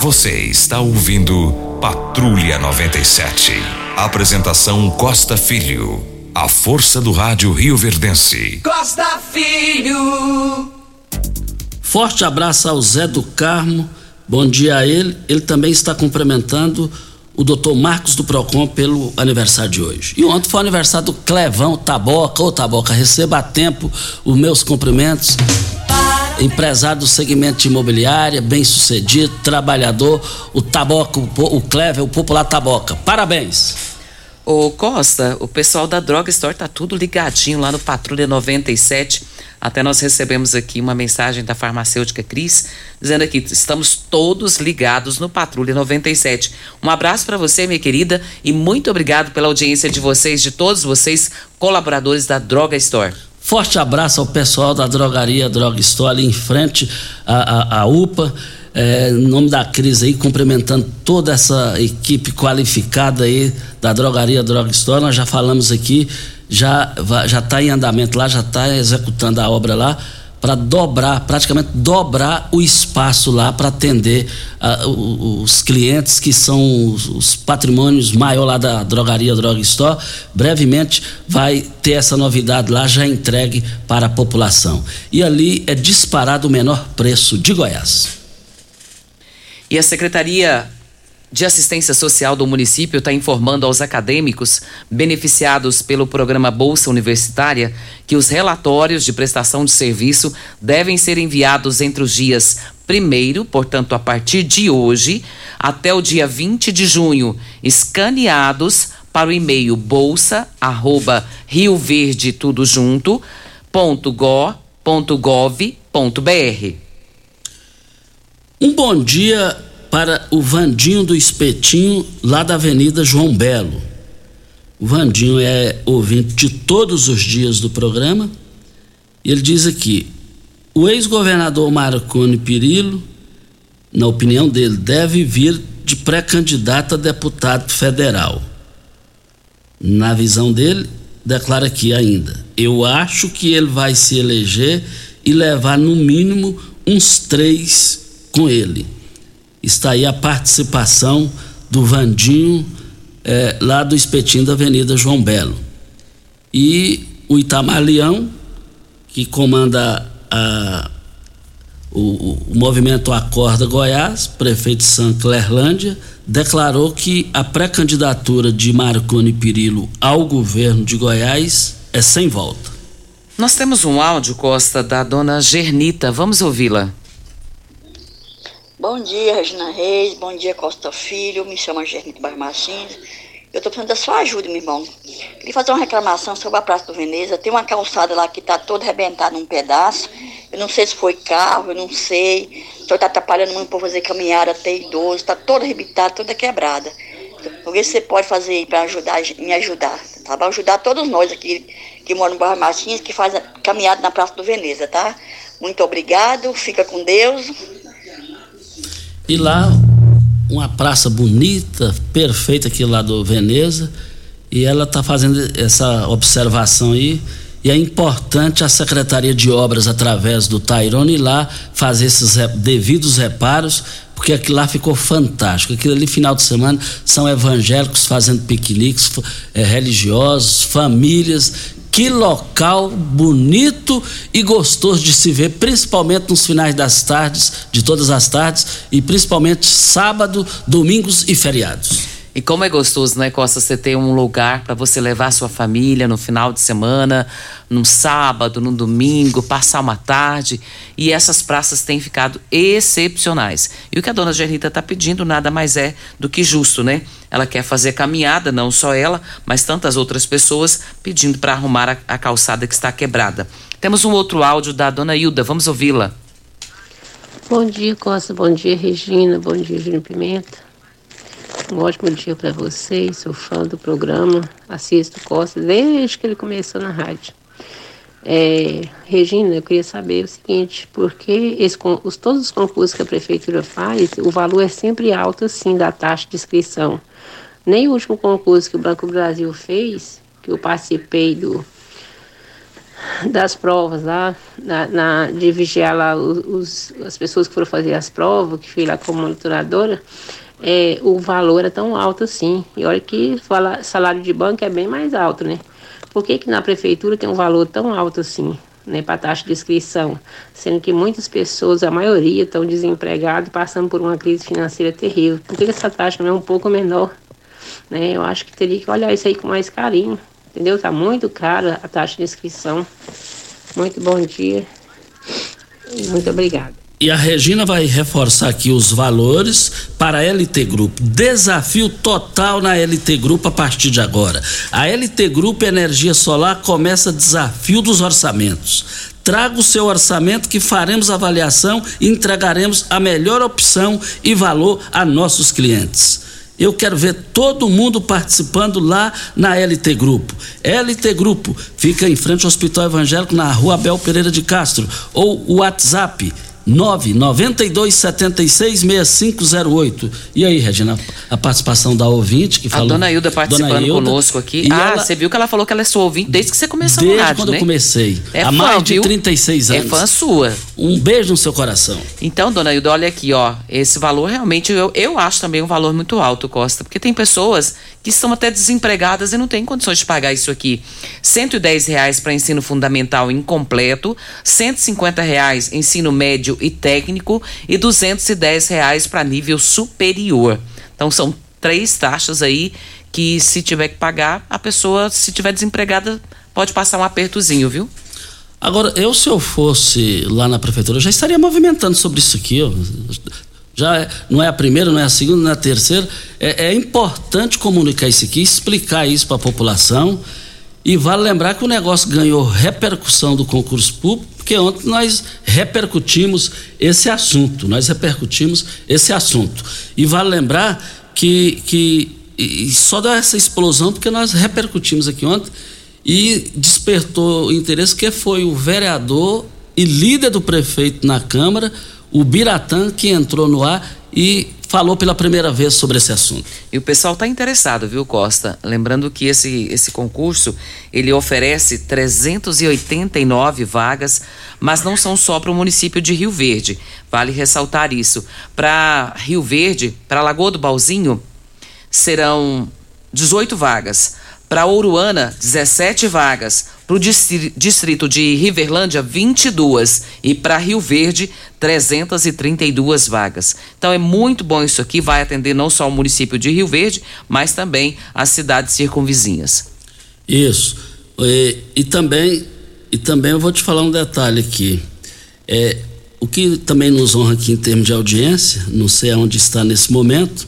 Você está ouvindo Patrulha 97. Apresentação Costa Filho. A força do rádio Rio Verdense. Costa Filho. Forte abraço ao Zé do Carmo. Bom dia a ele. Ele também está cumprimentando o doutor Marcos do Procon pelo aniversário de hoje. E ontem foi o aniversário do Clevão Taboca. Ô Taboca, receba a tempo os meus cumprimentos. Empresário do segmento de imobiliária, bem sucedido, trabalhador, o Taboca, o, Clever, o popular Taboca. Parabéns. Ô Costa, o pessoal da Droga Store tá tudo ligadinho lá no Patrulha 97. Até nós recebemos aqui uma mensagem da farmacêutica Cris, dizendo aqui, estamos todos ligados no Patrulha 97. Um abraço para você, minha querida, e muito obrigado pela audiência de vocês, de todos vocês, colaboradores da Droga Store. Forte abraço ao pessoal da drogaria Droga Store em frente à, à- à UPA. É, em nome da Cris aí, cumprimentando toda essa equipe qualificada aí da drogaria Droga Store. Nós já falamos aqui, já va- já está em andamento lá, já está executando a obra lá para dobrar, praticamente dobrar o espaço lá para atender o- os clientes que são os, os patrimônios maior lá da drogaria Droga Store. Brevemente vai ter essa novidade lá já entregue para a população. E ali é disparado o menor preço de Goiás. E a Secretaria de Assistência Social do município está informando aos acadêmicos beneficiados pelo programa Bolsa Universitária que os relatórios de prestação de serviço devem ser enviados entre os dias 1 portanto, a partir de hoje, até o dia 20 de junho, escaneados para o e-mail bolsa arroba Rio Verde tudo junto ponto go, ponto gov, ponto br. Um bom dia para o Vandinho do Espetinho, lá da Avenida João Belo. O Vandinho é ouvinte de todos os dias do programa. E ele diz aqui: o ex-governador Marconi Perillo, na opinião dele, deve vir de pré-candidato a deputado federal. Na visão dele, declara aqui ainda: eu acho que ele vai se eleger e levar no mínimo uns três com ele. Está aí a participação do Vandinho é, lá do espetinho da Avenida João Belo. E o Itamar Leão, que comanda a, o, o movimento Acorda Goiás, prefeito de São Clerlândia, declarou que a pré-candidatura de Marconi Perillo ao governo de Goiás é sem volta. Nós temos um áudio, Costa, da dona Gernita. Vamos ouvi-la. Bom dia, Regina Reis. Bom dia, Costa Filho. Me chamo Gernita Barmachins. Eu estou precisando da sua ajuda, meu irmão. Queria fazer uma reclamação sobre a Praça do Veneza. Tem uma calçada lá que está toda arrebentada num pedaço. Eu não sei se foi carro, eu não sei. O senhor está atrapalhando muito para fazer caminhada até idoso. Está toda arrebentada, toda quebrada. Vou ver se você pode fazer aí para ajudar, me ajudar. Tá? Para ajudar todos nós aqui que moram no Barra Martins, que faz a caminhada na Praça do Veneza, tá? Muito obrigado, fica com Deus. E lá, uma praça bonita, perfeita aqui lá do Veneza, e ela está fazendo essa observação aí. E é importante a Secretaria de Obras, através do Tairone, ir lá fazer esses devidos reparos, porque aquilo lá ficou fantástico. Aquilo ali, final de semana, são evangélicos fazendo piqueniques, é, religiosos, famílias que local bonito e gostoso de se ver, principalmente nos finais das tardes, de todas as tardes, e principalmente sábado, domingos e feriados. E como é gostoso, né, Costa, você ter um lugar para você levar sua família no final de semana, num sábado, no domingo, passar uma tarde. E essas praças têm ficado excepcionais. E o que a dona Gernita está pedindo nada mais é do que justo, né? Ela quer fazer caminhada, não só ela, mas tantas outras pessoas pedindo para arrumar a, a calçada que está quebrada. Temos um outro áudio da dona Hilda, vamos ouvi-la. Bom dia, Costa. Bom dia, Regina. Bom dia, Júnior Pimenta. Um ótimo dia para vocês. Sou fã do programa. Assisto Costa desde que ele começou na rádio. É, Regina, eu queria saber o seguinte, porque esse, os, todos os concursos que a prefeitura faz, o valor é sempre alto, assim, da taxa de inscrição. Nem o último concurso que o Banco Brasil fez, que eu participei do, das provas lá, na, na, de vigiar lá os, as pessoas que foram fazer as provas, que fui lá como monitoradora, é, o valor é tão alto assim. E olha que salário de banco é bem mais alto, né? Por que, que na prefeitura tem um valor tão alto assim, né, para taxa de inscrição? Sendo que muitas pessoas, a maioria, estão desempregadas, passando por uma crise financeira terrível. Por que, que essa taxa não é um pouco menor? Né? Eu acho que teria que olhar isso aí com mais carinho, entendeu? Tá muito cara a taxa de inscrição. Muito bom dia e muito obrigada. E a Regina vai reforçar aqui os valores para a LT Grupo. Desafio total na LT Grupo a partir de agora. A LT Grupo Energia Solar começa desafio dos orçamentos. Traga o seu orçamento que faremos avaliação e entregaremos a melhor opção e valor a nossos clientes. Eu quero ver todo mundo participando lá na LT Grupo. LT Grupo fica em frente ao Hospital Evangélico na Rua Abel Pereira de Castro ou o WhatsApp 992766508. E aí, Regina, a participação da ouvinte que falou. A dona Hilda participando dona Hilda, conosco aqui. Ah, ela, você viu que ela falou que ela é sua ouvinte desde que você começou desde no rádio, quando né? eu comecei. É há fã, mais de viu? 36 anos. É fã sua. Um beijo no seu coração. Então, dona Hilda, olha aqui, ó. Esse valor realmente eu, eu acho também um valor muito alto, Costa. Porque tem pessoas que estão até desempregadas e não têm condições de pagar isso aqui. 110 reais para ensino fundamental incompleto, 150 reais ensino médio e técnico e 210 reais para nível superior. Então são três taxas aí que se tiver que pagar, a pessoa, se tiver desempregada, pode passar um apertozinho, viu? Agora, eu se eu fosse lá na prefeitura, eu já estaria movimentando sobre isso aqui, ó. Já é, não é a primeira, não é a segunda, não é a terceira. É, é importante comunicar isso aqui, explicar isso para a população. E vale lembrar que o negócio ganhou repercussão do concurso público, porque ontem nós repercutimos esse assunto. Nós repercutimos esse assunto. E vale lembrar que, que e só deu essa explosão porque nós repercutimos aqui ontem e despertou interesse que foi o vereador e líder do prefeito na Câmara, o Biratã, que entrou no ar e falou pela primeira vez sobre esse assunto. E o pessoal está interessado, viu, Costa? Lembrando que esse, esse concurso ele oferece 389 vagas, mas não são só para o município de Rio Verde. Vale ressaltar isso. Para Rio Verde, para Lagoa do Balzinho, serão 18 vagas. Para Ouruana, 17 vagas. Para o distrito de Riverlândia, 22. E para Rio Verde, 332 vagas. Então é muito bom isso aqui, vai atender não só o município de Rio Verde, mas também as cidades circunvizinhas. Isso. E, e também, e também eu vou te falar um detalhe aqui. É, o que também nos honra aqui em termos de audiência, não sei aonde está nesse momento,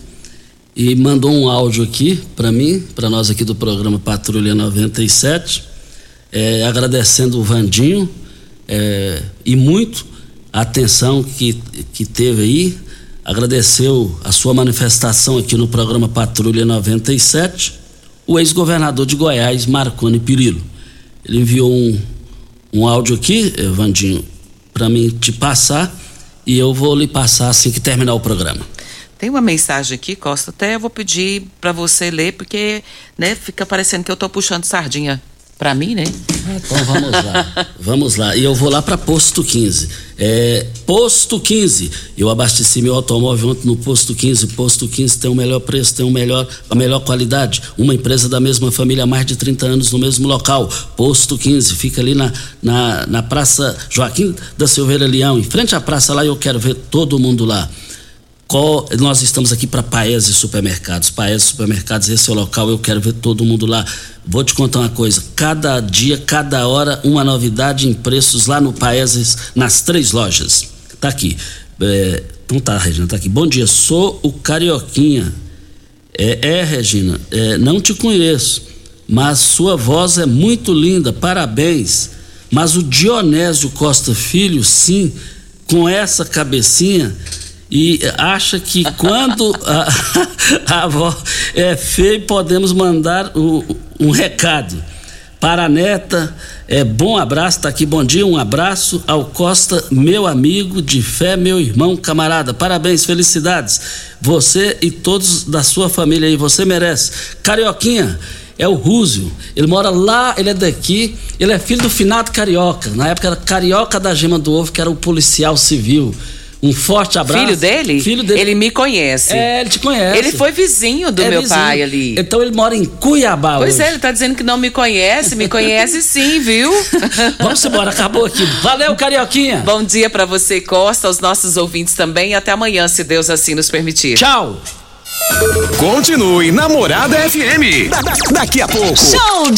e mandou um áudio aqui para mim, para nós aqui do programa Patrulha 97, é, agradecendo o Vandinho é, e muito a atenção que, que teve aí, agradeceu a sua manifestação aqui no programa Patrulha 97, o ex-governador de Goiás, Marconi Pirillo. Ele enviou um, um áudio aqui, Vandinho, para mim te passar e eu vou lhe passar assim que terminar o programa. Tem uma mensagem aqui, Costa, até eu vou pedir para você ler, porque né, fica parecendo que eu estou puxando sardinha para mim, né? Então vamos lá. vamos lá. E eu vou lá para Posto 15. É, posto 15. Eu abasteci meu automóvel ontem no Posto 15. Posto 15 tem o melhor preço, tem o melhor, a melhor qualidade. Uma empresa da mesma família há mais de 30 anos no mesmo local. Posto 15. Fica ali na, na, na Praça Joaquim da Silveira Leão. Em frente à praça lá, eu quero ver todo mundo lá. Qual, nós estamos aqui para Paes e Supermercados. Paes e Supermercados, esse é o local, eu quero ver todo mundo lá. Vou te contar uma coisa: cada dia, cada hora, uma novidade em preços lá no Paes, nas três lojas. Tá aqui. É, então tá, Regina, tá aqui. Bom dia, sou o Carioquinha. É, é Regina, é, não te conheço, mas sua voz é muito linda, parabéns. Mas o Dionésio Costa Filho, sim, com essa cabecinha e acha que quando a, *laughs* a avó é feia, podemos mandar o, um recado para a neta. É, bom abraço, tá aqui, bom dia, um abraço ao Costa, meu amigo de fé, meu irmão, camarada. Parabéns, felicidades. Você e todos da sua família aí, você merece. Carioquinha, é o Rúzio. Ele mora lá, ele é daqui, ele é filho do finado Carioca. Na época era Carioca da Gema do Ovo, que era o policial civil. Um forte abraço. Filho dele? Filho dele. Ele me conhece. É, ele te conhece. Ele foi vizinho do É meu vizinho. pai ali. Então ele mora em Cuiabá Pois hoje. é, ele tá dizendo que não me conhece, me conhece sim, viu? *laughs* Vamos embora, acabou aqui. Valeu, Carioquinha. Bom dia pra você, Costa, aos nossos ouvintes também e até amanhã, se Deus assim nos permitir. Tchau. Continue Namorada FM. Da- da- daqui a pouco. Show